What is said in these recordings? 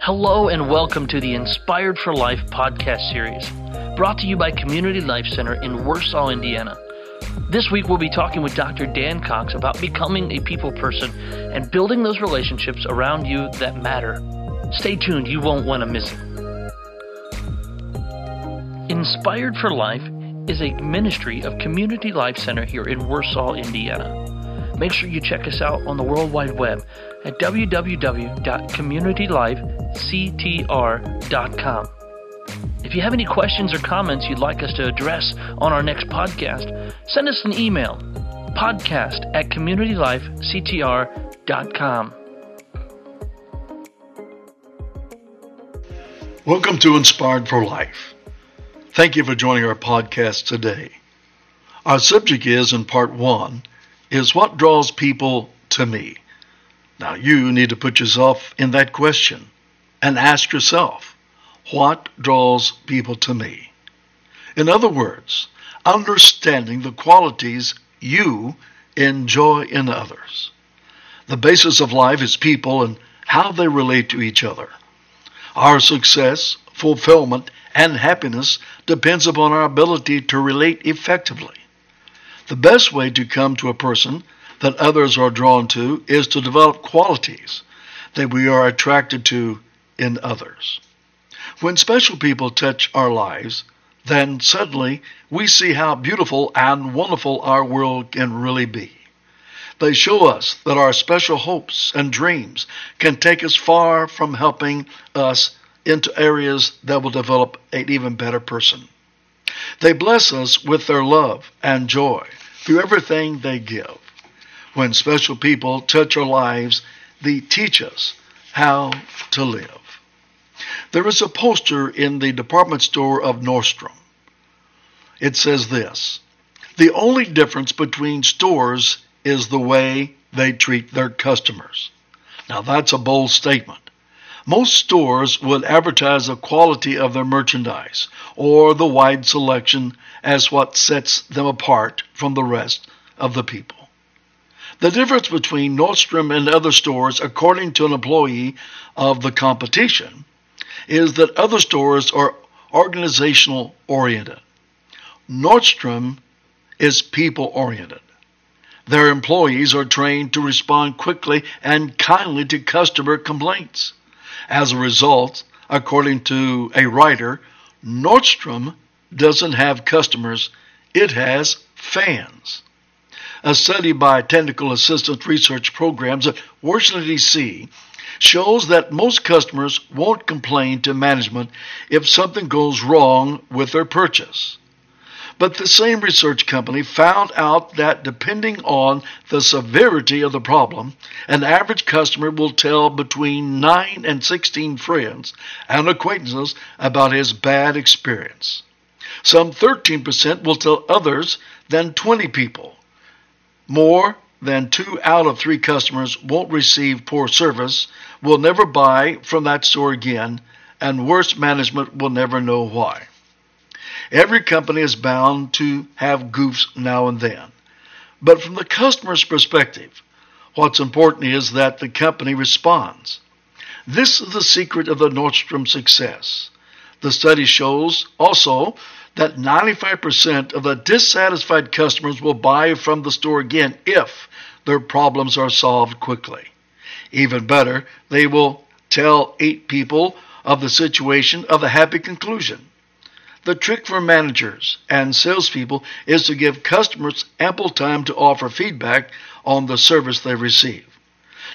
Hello and welcome to the Inspired for Life podcast series, brought to you by Community Life Center in Warsaw, Indiana. This week we'll be talking with Dr. Dan Cox about becoming a people person and building those relationships around you that matter. Stay tuned, you won't want to miss it. Inspired for Life is a ministry of Community Life Center here in Warsaw, Indiana. Make sure you check us out on the World Wide Web at www.communitylifectr.com. If you have any questions or comments you'd like us to address on our next podcast, send us an email podcast at communitylifectr.com. Welcome to Inspired for Life. Thank you for joining our podcast today. Our subject is, in part one, is what draws people to me. Now you need to put yourself in that question and ask yourself, what draws people to me? In other words, understanding the qualities you enjoy in others. The basis of life is people and how they relate to each other. Our success, fulfillment, and happiness depends upon our ability to relate effectively. The best way to come to a person that others are drawn to is to develop qualities that we are attracted to in others. When special people touch our lives, then suddenly we see how beautiful and wonderful our world can really be. They show us that our special hopes and dreams can take us far from helping us into areas that will develop an even better person. They bless us with their love and joy through everything they give. When special people touch our lives, they teach us how to live. There is a poster in the department store of Nordstrom. It says this The only difference between stores is the way they treat their customers. Now, that's a bold statement. Most stores would advertise the quality of their merchandise or the wide selection as what sets them apart from the rest of the people. The difference between Nordstrom and other stores, according to an employee of the competition, is that other stores are organizational oriented. Nordstrom is people oriented. Their employees are trained to respond quickly and kindly to customer complaints. As a result, according to a writer, Nordstrom doesn't have customers, it has fans. A study by Technical Assistance Research Programs at Washington, D.C. shows that most customers won't complain to management if something goes wrong with their purchase. But the same research company found out that depending on the severity of the problem, an average customer will tell between 9 and 16 friends and acquaintances about his bad experience. Some 13% will tell others than 20 people. More than two out of three customers won't receive poor service, will never buy from that store again, and worse management will never know why. Every company is bound to have goofs now and then. But from the customer's perspective, what's important is that the company responds. This is the secret of the Nordstrom success. The study shows also that 95% of the dissatisfied customers will buy from the store again if their problems are solved quickly. Even better, they will tell eight people of the situation of a happy conclusion. The trick for managers and salespeople is to give customers ample time to offer feedback on the service they receive.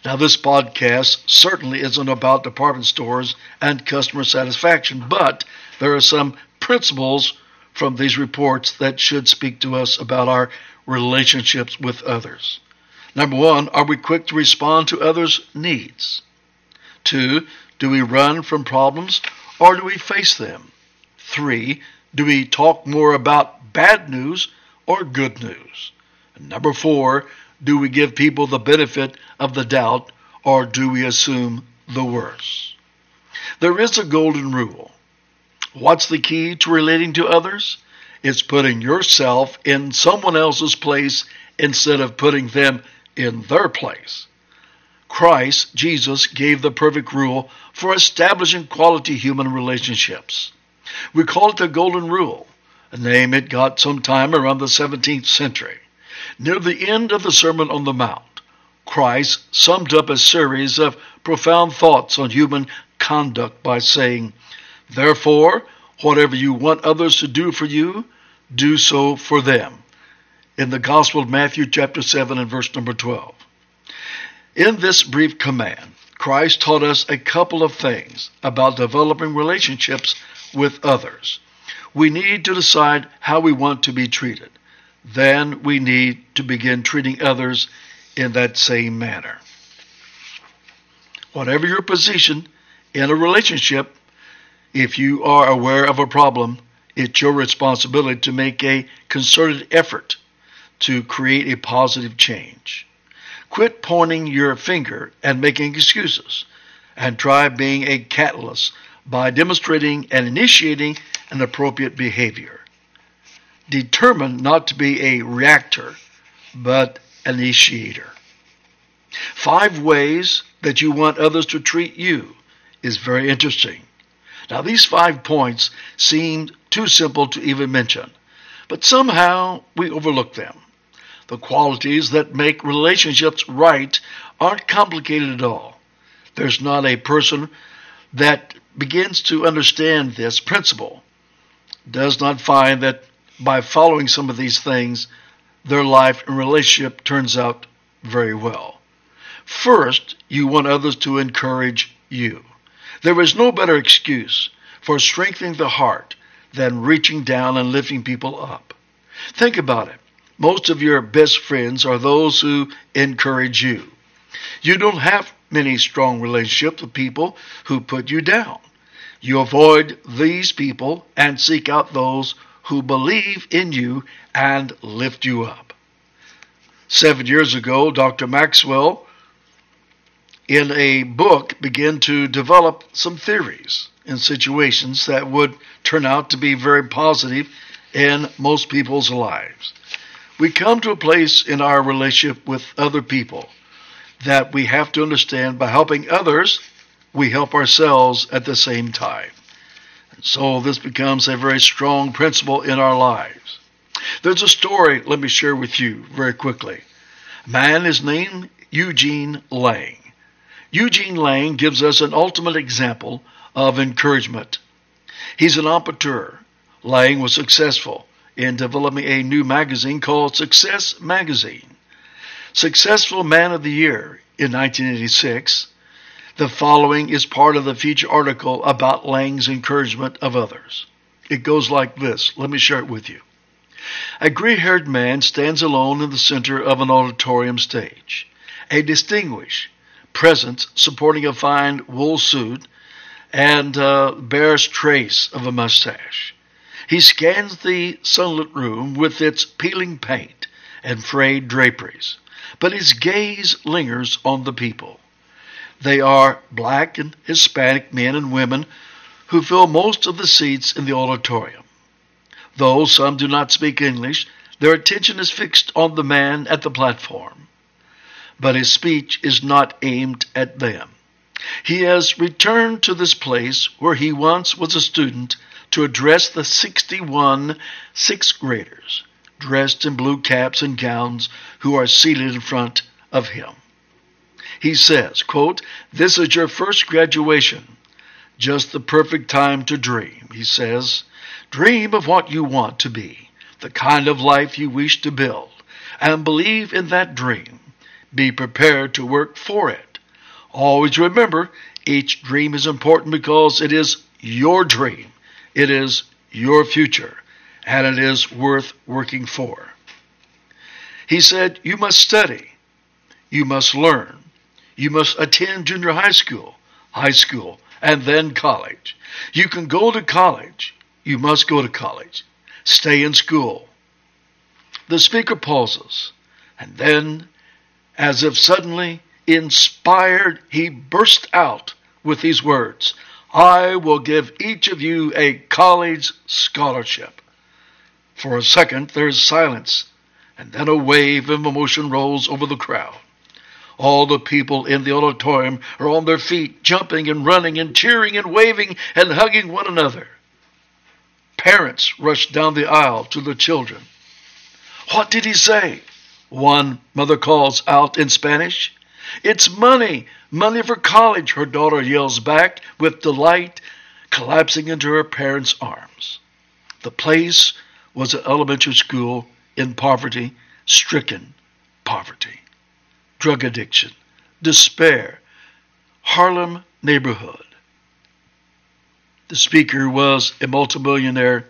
Now, this podcast certainly isn't about department stores and customer satisfaction, but there are some principles from these reports that should speak to us about our relationships with others. Number one, are we quick to respond to others' needs? Two, do we run from problems or do we face them? Three, do we talk more about bad news or good news? And number four, do we give people the benefit of the doubt or do we assume the worst? There is a golden rule. What's the key to relating to others? It's putting yourself in someone else's place instead of putting them in their place. Christ, Jesus, gave the perfect rule for establishing quality human relationships. We call it the Golden Rule, a name it got sometime around the 17th century. Near the end of the Sermon on the Mount, Christ summed up a series of profound thoughts on human conduct by saying, Therefore, whatever you want others to do for you, do so for them. In the Gospel of Matthew, chapter 7, and verse number 12. In this brief command, Christ taught us a couple of things about developing relationships with others. We need to decide how we want to be treated. Then we need to begin treating others in that same manner. Whatever your position in a relationship, if you are aware of a problem, it's your responsibility to make a concerted effort to create a positive change. Quit pointing your finger and making excuses, and try being a catalyst by demonstrating and initiating an appropriate behavior. Determine not to be a reactor, but an initiator. Five ways that you want others to treat you is very interesting. Now, these five points seem too simple to even mention, but somehow we overlook them. The qualities that make relationships right aren't complicated at all. There's not a person that begins to understand this principle, does not find that by following some of these things, their life and relationship turns out very well. First, you want others to encourage you. There is no better excuse for strengthening the heart than reaching down and lifting people up. Think about it. Most of your best friends are those who encourage you. You don't have many strong relationships with people who put you down. You avoid these people and seek out those who believe in you and lift you up. Seven years ago, Dr. Maxwell, in a book, began to develop some theories in situations that would turn out to be very positive in most people's lives we come to a place in our relationship with other people that we have to understand by helping others, we help ourselves at the same time. And so this becomes a very strong principle in our lives. There's a story let me share with you very quickly. A man is named Eugene Lang. Eugene Lang gives us an ultimate example of encouragement. He's an entrepreneur. Lang was successful in developing a new magazine called Success Magazine. Successful Man of the Year in 1986. The following is part of the feature article about Lang's encouragement of others. It goes like this. Let me share it with you. A gray haired man stands alone in the center of an auditorium stage. A distinguished presence supporting a fine wool suit and uh, bears trace of a mustache. He scans the sunlit room with its peeling paint and frayed draperies, but his gaze lingers on the people. They are black and Hispanic men and women who fill most of the seats in the auditorium. Though some do not speak English, their attention is fixed on the man at the platform. But his speech is not aimed at them. He has returned to this place where he once was a student to address the 61 sixth graders dressed in blue caps and gowns who are seated in front of him. He says, quote, This is your first graduation, just the perfect time to dream. He says, Dream of what you want to be, the kind of life you wish to build, and believe in that dream. Be prepared to work for it. Always remember, each dream is important because it is your dream it is your future, and it is worth working for. He said, You must study, you must learn, you must attend junior high school, high school, and then college. You can go to college, you must go to college. Stay in school. The speaker pauses, and then, as if suddenly inspired, he burst out with these words I will give each of you a college scholarship. For a second, there is silence, and then a wave of emotion rolls over the crowd. All the people in the auditorium are on their feet, jumping and running and cheering and waving and hugging one another. Parents rush down the aisle to the children. What did he say? One mother calls out in Spanish. It's money, money for college, her daughter yells back with delight, collapsing into her parents' arms. The place was an elementary school in poverty, stricken poverty, drug addiction, despair, Harlem neighborhood. The speaker was a multimillionaire,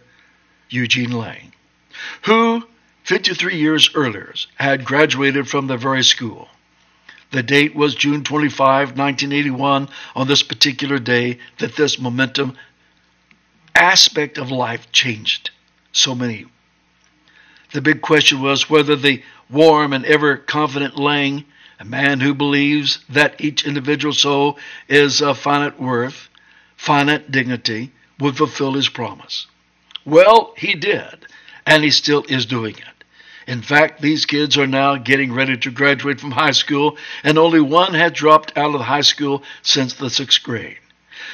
Eugene Lang, who 53 years earlier, had graduated from the very school. The date was June 25, 1981, on this particular day that this momentum aspect of life changed so many. The big question was whether the warm and ever confident Lang, a man who believes that each individual soul is of finite worth, finite dignity, would fulfill his promise. Well, he did, and he still is doing it. In fact, these kids are now getting ready to graduate from high school, and only one had dropped out of high school since the sixth grade.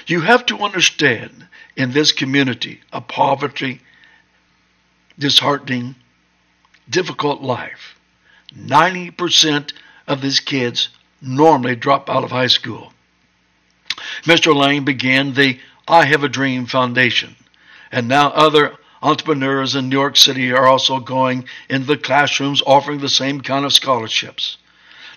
You have to understand in this community a poverty, disheartening, difficult life, 90% of these kids normally drop out of high school. Mr. Lang began the I Have a Dream Foundation, and now other Entrepreneurs in New York City are also going into the classrooms offering the same kind of scholarships.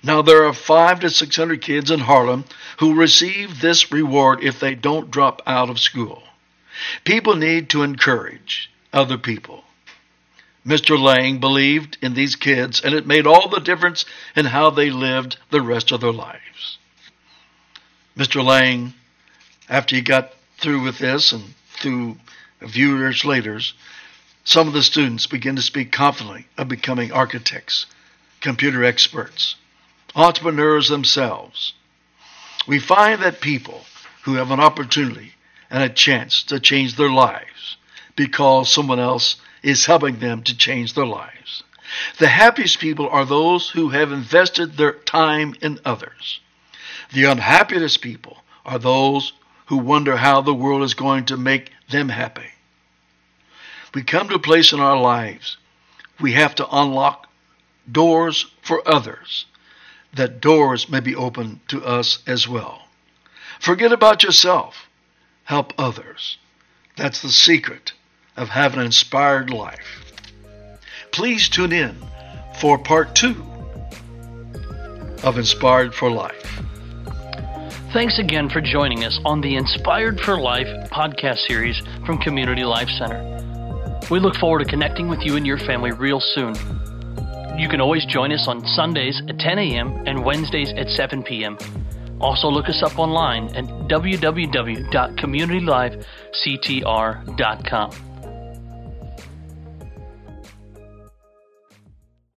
Now, there are five to 600 kids in Harlem who receive this reward if they don't drop out of school. People need to encourage other people. Mr. Lang believed in these kids, and it made all the difference in how they lived the rest of their lives. Mr. Lang, after he got through with this and through a few years later, some of the students begin to speak confidently of becoming architects, computer experts, entrepreneurs themselves. We find that people who have an opportunity and a chance to change their lives because someone else is helping them to change their lives. The happiest people are those who have invested their time in others. The unhappiest people are those who wonder how the world is going to make them happy. We come to a place in our lives, we have to unlock doors for others, that doors may be open to us as well. Forget about yourself, help others. That's the secret of having an inspired life. Please tune in for part two of Inspired for Life. Thanks again for joining us on the Inspired for Life podcast series from Community Life Center. We look forward to connecting with you and your family real soon. You can always join us on Sundays at 10 a.m. and Wednesdays at 7 p.m. Also, look us up online at www.communitylifectr.com.